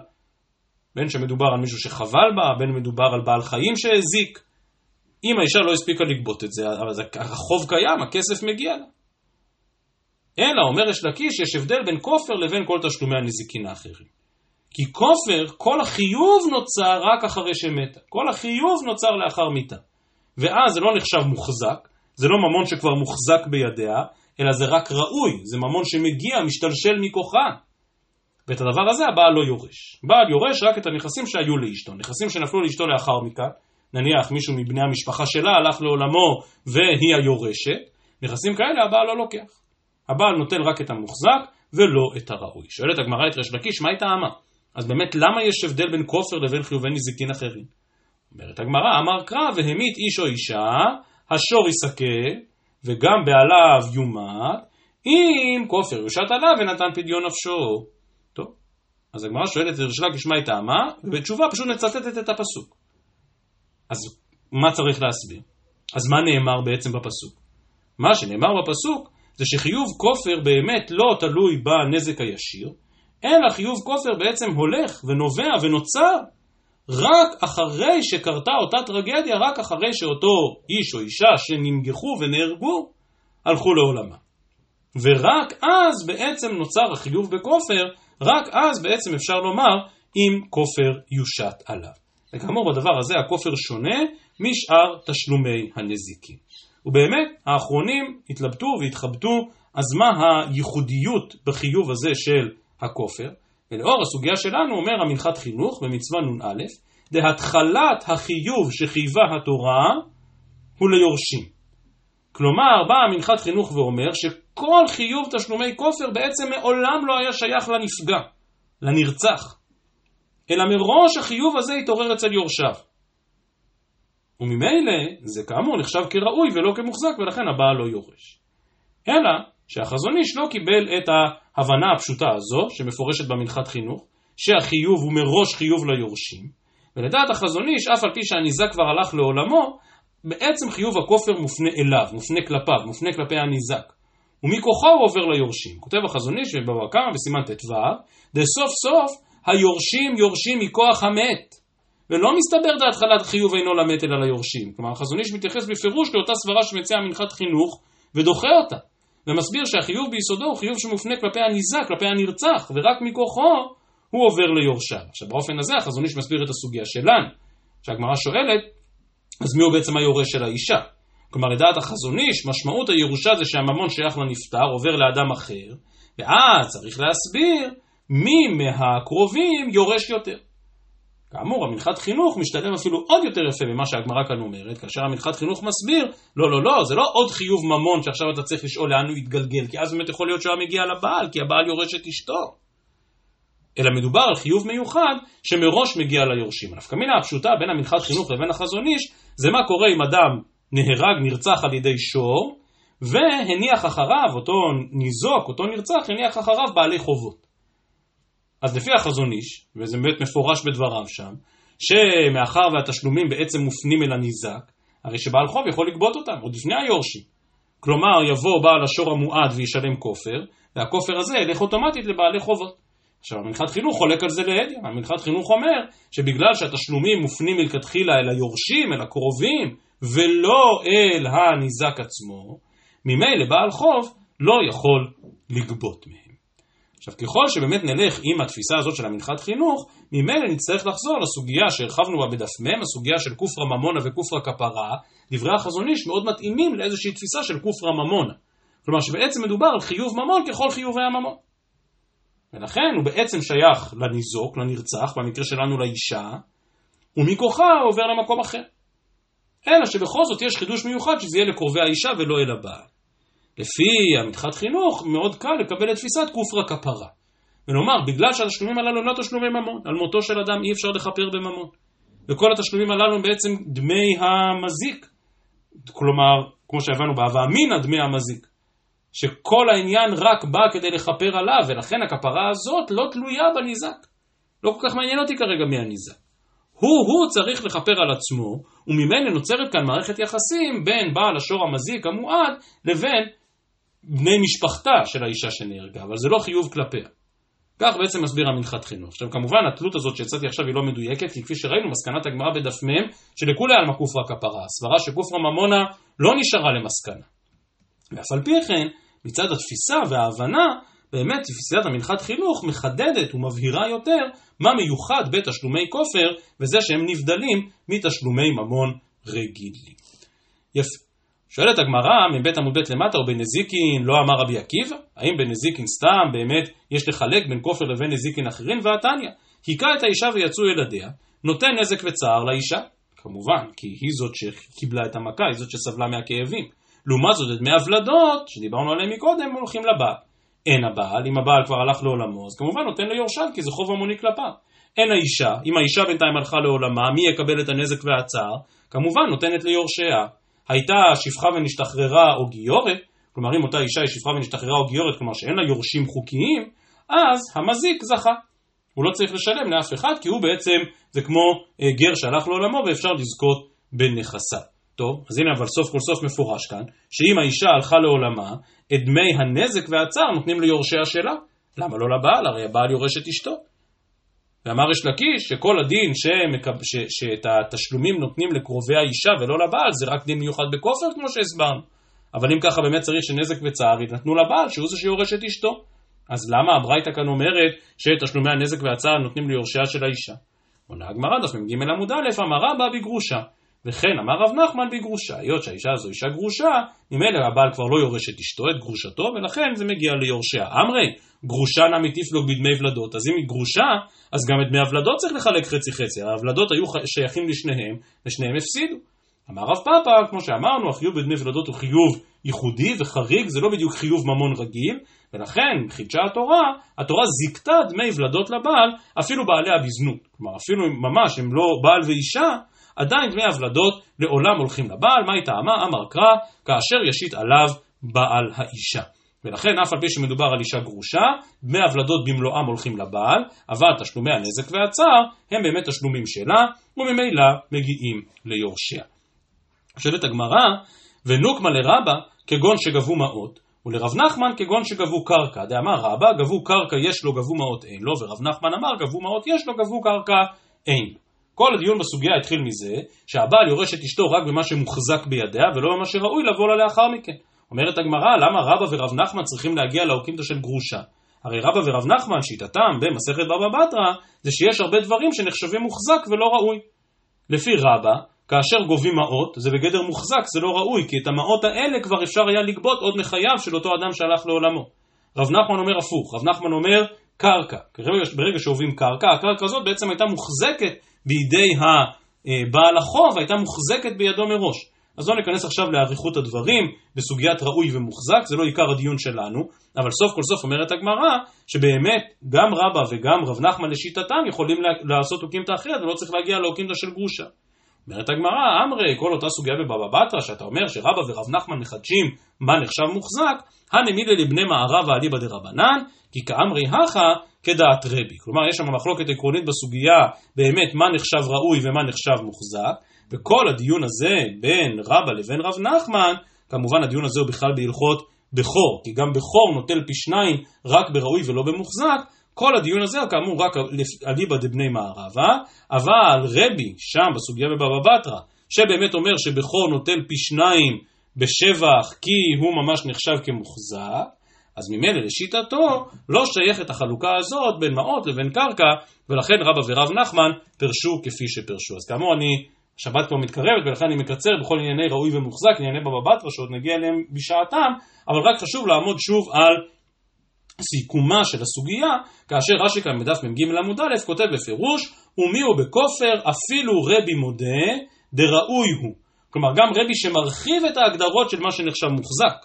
בין שמדובר על מישהו שחבל בה, בין מדובר על בעל חיים שהזיק, אם האישה לא הספיקה לגבות את זה, אז החוב קיים, הכסף מגיע לה. אלא, אומר יש לקיש, יש הבדל בין כופר לבין כל תשלומי הנזיקין האחרים. כי כופר, כל החיוב נוצר רק אחרי שמתה. כל החיוב נוצר לאחר מיתה. ואז זה לא נחשב מוחזק, זה לא ממון שכבר מוחזק בידיה, אלא זה רק ראוי, זה ממון שמגיע, משתלשל מכוחה. ואת הדבר הזה הבעל לא יורש. בעל יורש רק את הנכסים שהיו לאשתו, נכסים שנפלו לאשתו לאחר מכן, נניח מישהו מבני המשפחה שלה הלך לעולמו והיא היורשת, נכסים כאלה הבעל לא לוקח. הבעל נוטל רק את המוחזק ולא את הראוי. שואלת הגמרא את ריש לקיש, היא טעמה? אז באמת למה יש הבדל בין כופר לבין חיובי נזיקין אחרים? אומרת הגמרא, אמר קרא והמית איש או אישה, השור יסכה, וגם בעליו יומת, אם כופר יושת עליו ונתן פדיון נפשו. טוב, אז הגמרא שואלת את מה היא טעמה, ובתשובה פשוט מצטטת את הפסוק. אז מה צריך להסביר? אז מה נאמר בעצם בפסוק? מה שנאמר בפסוק זה שחיוב כופר באמת לא תלוי בנזק הישיר, אלא חיוב כופר בעצם הולך ונובע ונוצר רק אחרי שקרתה אותה טרגדיה, רק אחרי שאותו איש או אישה שננגחו ונהרגו, הלכו לעולמה. ורק אז בעצם נוצר החיוב בכופר, רק אז בעצם אפשר לומר אם כופר יושת עליו. וכאמור בדבר הזה הכופר שונה משאר תשלומי הנזיקים. ובאמת האחרונים התלבטו והתחבטו אז מה הייחודיות בחיוב הזה של הכופר? ולאור הסוגיה שלנו אומר המנחת חינוך במצווה נ"א, דהתחלת החיוב שחייבה התורה הוא ליורשים. כלומר, בא המנחת חינוך ואומר שכל חיוב תשלומי כופר בעצם מעולם לא היה שייך לנפגע, לנרצח, אלא מראש החיוב הזה התעורר אצל יורשיו. וממילא זה כאמור נחשב כראוי ולא כמוחזק ולכן הבעל לא יורש. אלא שהחזון איש לא קיבל את ההבנה הפשוטה הזו, שמפורשת במנחת חינוך, שהחיוב הוא מראש חיוב ליורשים, ולדעת החזון איש, אף על פי שהניזק כבר הלך לעולמו, בעצם חיוב הכופר מופנה אליו, מופנה כלפיו, מופנה כלפי הניזק. ומכוחו הוא עובר ליורשים. כותב החזון איש בבבא קמא בסימן ט"ו, דסוף סוף היורשים יורשים מכוח המת. ולא מסתבר דהתחלת חיוב אינו למת אלא ליורשים. כלומר החזון איש מתייחס בפירוש לאותה סברה שמציעה מנחת חינוך ודוחה אותה. ומסביר שהחיוב ביסודו הוא חיוב שמופנה כלפי הניזק, כלפי הנרצח, ורק מכוחו הוא עובר ליורשיו. עכשיו באופן הזה החזון איש מסביר את הסוגיה שלנו, שהגמרא שואלת, אז מי הוא בעצם היורש של האישה? כלומר, לדעת החזון איש, משמעות הירושה זה שהממון שייך לנפטר, עובר לאדם אחר, ואז צריך להסביר מי מהקרובים יורש יותר. כאמור, המנחת חינוך משתלם אפילו עוד יותר יפה ממה שהגמרא כאן אומרת, כאשר המנחת חינוך מסביר, לא, לא, לא, זה לא עוד חיוב ממון שעכשיו אתה צריך לשאול לאן הוא יתגלגל, כי אז באמת יכול להיות שהוא היה מגיע לבעל, כי הבעל יורש את אשתו. אלא מדובר על חיוב מיוחד שמראש מגיע ליורשים. הנפקא מינה הפשוטה בין המנחת חינוך לבין החזון איש, זה מה קורה אם אדם נהרג, נרצח על ידי שור, והניח אחריו, אותו ניזוק, אותו נרצח, הניח אחריו בעלי חובות. אז לפי החזון איש, וזה באמת מפורש בדבריו שם, שמאחר והתשלומים בעצם מופנים אל הניזק, הרי שבעל חוב יכול לגבות אותם, עוד לפני היורשים. כלומר, יבוא בעל השור המועד וישלם כופר, והכופר הזה ילך אוטומטית לבעלי חובות. עכשיו, המנחת חינוך חולק על זה לעדיה. המנחת חינוך אומר שבגלל שהתשלומים מופנים מלכתחילה אל היורשים, אל הקרובים, ולא אל הניזק עצמו, ממילא בעל חוב לא יכול לגבות מהם. עכשיו, ככל שבאמת נלך עם התפיסה הזאת של המנחת חינוך, ממילא נצטרך לחזור לסוגיה שהרחבנו בה בדף מ', הסוגיה של כופרה ממונה וכופרה כפרה, דברי החזון איש מאוד מתאימים לאיזושהי תפיסה של כופרה ממונה. כלומר שבעצם מדובר על חיוב ממון ככל חיובי הממון. ולכן הוא בעצם שייך לניזוק, לנרצח, במקרה שלנו לאישה, ומכוחה עובר למקום אחר. אלא שבכל זאת יש חידוש מיוחד שזה יהיה לקרובי האישה ולא אל הבעל. לפי המתחת חינוך, מאוד קל לקבל את תפיסת כופרה כפרה. ונאמר, בגלל שהתשלומים הללו לא תשלומי ממון, על מותו של אדם אי אפשר לכפר בממון. וכל התשלומים הללו הם בעצם דמי המזיק. כלומר, כמו שהבנו בהווה אמינא דמי המזיק. שכל העניין רק בא כדי לכפר עליו, ולכן הכפרה הזאת לא תלויה בניזק. לא כל כך מעניין אותי כרגע מי הניזק. הוא-הוא צריך לכפר על עצמו, וממילא נוצרת כאן מערכת יחסים בין בעל השור המזיק המועד לבין בני משפחתה של האישה שנהרגה, אבל זה לא חיוב כלפיה. כך בעצם מסביר המנחת חינוך. עכשיו כמובן התלות הזאת שהצעתי עכשיו היא לא מדויקת, כי כפי שראינו מסקנת הגמרא בדף מ' שלכולי עלמא כופרא כפרה, הסברה שכופרא ממונה לא נשארה למסקנה. ואף על פי כן, מצד התפיסה וההבנה, באמת תפיסת המנחת חינוך מחדדת ומבהירה יותר מה מיוחד בתשלומי כופר, וזה שהם נבדלים מתשלומי ממון רגילים. יפה. שואלת הגמרא, מבית עמוד ב' למטה, או בנזיקין לא אמר רבי עקיבא? האם בנזיקין סתם באמת יש לחלק בין כופר לבין נזיקין אחרים? והתניא, היכה את האישה ויצאו ילדיה, נותן נזק וצער לאישה. כמובן, כי היא זאת שקיבלה את המכה, היא זאת שסבלה מהכאבים. לעומת זאת, את דמי הוולדות, שדיברנו עליהם מקודם, הולכים לבעל. אין הבעל, אם הבעל כבר הלך לעולמו, אז כמובן נותן ליורשיו, כי זה חוב המוני כלפיו. אין האישה, אם האישה בינתיים הלכה לעולמה, מי יקבל את הנזק והצער? כמובן נותנת ליורשיה. הייתה שפחה ונשתחררה או גיורת, כלומר אם אותה אישה היא שפחה ונשתחררה או גיורת, כלומר שאין לה יורשים חוקיים, אז המזיק זכה. הוא לא צריך לשלם לאף אחד, כי הוא בעצם, זה כמו אה, גר שהלך לעולמו ואפשר לזכות בנכסיו. טוב, אז הנה אבל סוף כל סוף מפורש כאן, שאם האישה הלכה לעולמה, את דמי הנזק והצער נותנים ליורשיה שלה. למה לא לבעל? הרי הבעל יורש את אשתו. ואמר יש לקיש שכל הדין שמקב... ש... שאת התשלומים נותנים לקרובי האישה ולא לבעל זה רק דין מיוחד בכופר כמו שהסברנו. אבל אם ככה באמת צריך שנזק וצער יתנתנו לבעל שהוא זה שיורש את אשתו. אז למה הברייתא כאן אומרת שתשלומי הנזק והצער נותנים ליורשיה של האישה? עונה הגמרא דף מ"ג עמוד א' אמר רבא בגרושה וכן אמר רב נחמן בגרושה, היות שהאישה הזו אישה גרושה, ממילא הבעל כבר לא יורש את אשתו, את גרושתו, ולכן זה מגיע ליורשיה. אמרי, גרושה נמי תפלוג בדמי ולדות, אז אם היא גרושה, אז גם את דמי הוולדות צריך לחלק חצי חצי, הוולדות היו שייכים לשניהם, ושניהם הפסידו. אמר רב פאפא, כמו שאמרנו, החיוב בדמי ולדות הוא חיוב ייחודי וחריג, זה לא בדיוק חיוב ממון רגיל, ולכן חידשה התורה, התורה זיכתה דמי ולדות לבעל, אפילו בעליה בזנות. כלומר, אפילו ממש הם לא בעל ואישה, עדיין דמי הוולדות לעולם הולכים לבעל, מה היא טעמה? אמר קרא, כאשר ישית עליו בעל האישה. ולכן אף על פי שמדובר על אישה גרושה, דמי הוולדות במלואם הולכים לבעל, אבל תשלומי הנזק והצער הם באמת תשלומים שלה, וממילא מגיעים ליורשיה. שואלת הגמרא, ונוקמה לרבה כגון שגבו מעות, ולרב נחמן כגון שגבו קרקע. דאמר רבא, גבו קרקע יש לו, גבו מעות אין לו, ורב נחמן אמר, גבו מעות יש לו, גבו קרקע אין לו. כל הדיון בסוגיה התחיל מזה שהבעל יורש את אשתו רק במה שמוחזק בידיה ולא במה שראוי לבוא לה לאחר מכן. אומרת הגמרא, למה רבא ורב נחמן צריכים להגיע לאוקימתא של גרושה? הרי רבא ורב נחמן, שיטתם במסכת בבא בתרא, זה שיש הרבה דברים שנחשבים מוחזק ולא ראוי. לפי רבא, כאשר גובים מעות, זה בגדר מוחזק, זה לא ראוי, כי את המעות האלה כבר אפשר היה לגבות עוד מחייו של אותו אדם שהלך לעולמו. רב נחמן אומר הפוך, רב נחמן אומר קרקע. ברגע שאוהבים קרקע, הקרקע הזאת בעצם הייתה מוחזקת בידי הבעל החוב, הייתה מוחזקת בידו מראש. אז לא ניכנס עכשיו לאריכות הדברים בסוגיית ראוי ומוחזק, זה לא עיקר הדיון שלנו, אבל סוף כל סוף אומרת הגמרא, שבאמת גם רבא וגם רב נחמן לשיטתם יכולים לעשות אוקימתא אחרת ולא צריך להגיע לאוקימתא של גרושה. אומרת הגמרא, אמרי, כל אותה סוגיה בבבא בתרא, שאתה אומר שרבא ורב נחמן מחדשים מה נחשב מוחזק, הנמילה לבני מערב ואליבא דרבנן, כי כאמרי הכא כדעת רבי. כלומר, יש שם מחלוקת עקרונית בסוגיה באמת מה נחשב ראוי ומה נחשב מוחזק, וכל הדיון הזה בין רבא לבין רב נחמן, כמובן הדיון הזה הוא בכלל בהלכות בכור, כי גם בכור נוטל פי שניים רק בראוי ולא במוחזק, כל הדיון הזה כאמור רק אליבא דבני מערבה, אבל רבי שם בסוגיה בבבא בתרא, שבאמת אומר שבכור נוטל פי שניים בשבח כי הוא ממש נחשב כמוחזק, אז ממילא לשיטתו לא שייכת החלוקה הזאת בין מעות לבין קרקע, ולכן רבא ורב נחמן פרשו כפי שפרשו. אז כאמור אני, השבת כבר מתקרבת ולכן אני מקצר בכל ענייני ראוי ומוחזק, ענייני בבא בתרא שעוד נגיע אליהם בשעתם, אבל רק חשוב לעמוד שוב על סיכומה של הסוגיה, כאשר רש"י כאן בדף מ"ג עמוד א' כותב בפירוש, ומי הוא בכופר אפילו רבי מודה דראוי הוא. כלומר גם רבי שמרחיב את ההגדרות של מה שנחשב מוחזק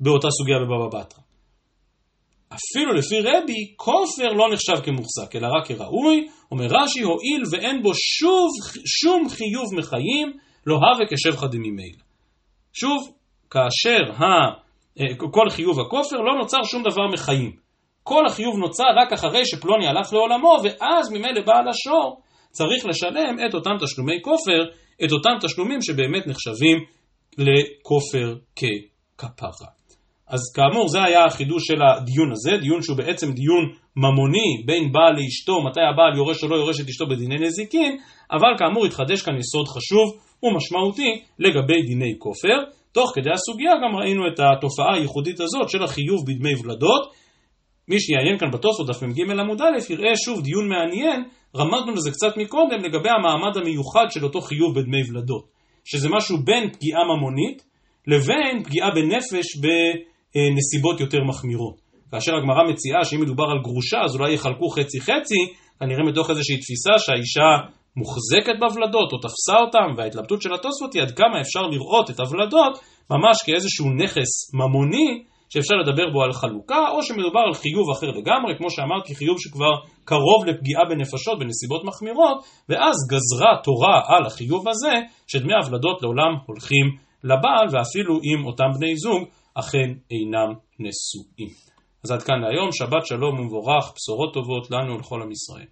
באותה סוגיה בבבא בתרא. אפילו לפי רבי, כופר לא נחשב כמוחזק, אלא רק כראוי, אומר רש"י, הואיל ואין בו שוב, שום חיוב מחיים, לא הווה כשבחא דממילא. שוב, כאשר ה... אה, כל חיוב הכופר, לא נוצר שום דבר מחיים. כל החיוב נוצר רק אחרי שפלוני הלך לעולמו, ואז ממילא בעל השור צריך לשלם את אותם תשלומי כופר, את אותם תשלומים שבאמת נחשבים לכופר ככפרה. אז כאמור זה היה החידוש של הדיון הזה, דיון שהוא בעצם דיון ממוני בין בעל לאשתו, מתי הבעל יורש או לא יורש את אשתו בדיני נזיקין, אבל כאמור התחדש כאן יסוד חשוב ומשמעותי לגבי דיני כופר. תוך כדי הסוגיה גם ראינו את התופעה הייחודית הזאת של החיוב בדמי ולדות. מי שיעיין כאן בתוספות דף מ"ג עמוד א' יראה שוב דיון מעניין, רמזנו לזה קצת מקודם לגבי המעמד המיוחד של אותו חיוב בדמי ולדות, שזה משהו בין פגיעה ממונית לבין פגיעה בנפש בנסיבות יותר מחמירות. כאשר הגמרא מציעה שאם מדובר על גרושה אז אולי יחלקו חצי חצי, כנראה מתוך איזושהי תפיסה שהאישה מוחזקת בוולדות או תפסה אותם, וההתלבטות של התוספות היא עד כמה אפשר לראות את הוולדות ממש כאיזשהו נכס ממוני שאפשר לדבר בו על חלוקה, או שמדובר על חיוב אחר לגמרי, כמו שאמרתי, חיוב שכבר קרוב לפגיעה בנפשות בנסיבות מחמירות, ואז גזרה תורה על החיוב הזה, שדמי הוולדות לעולם הולכים לבעל, ואפילו אם אותם בני זוג אכן אינם נשואים. אז עד כאן להיום, שבת שלום ומבורך, בשורות טובות לנו ולכל עם ישראל.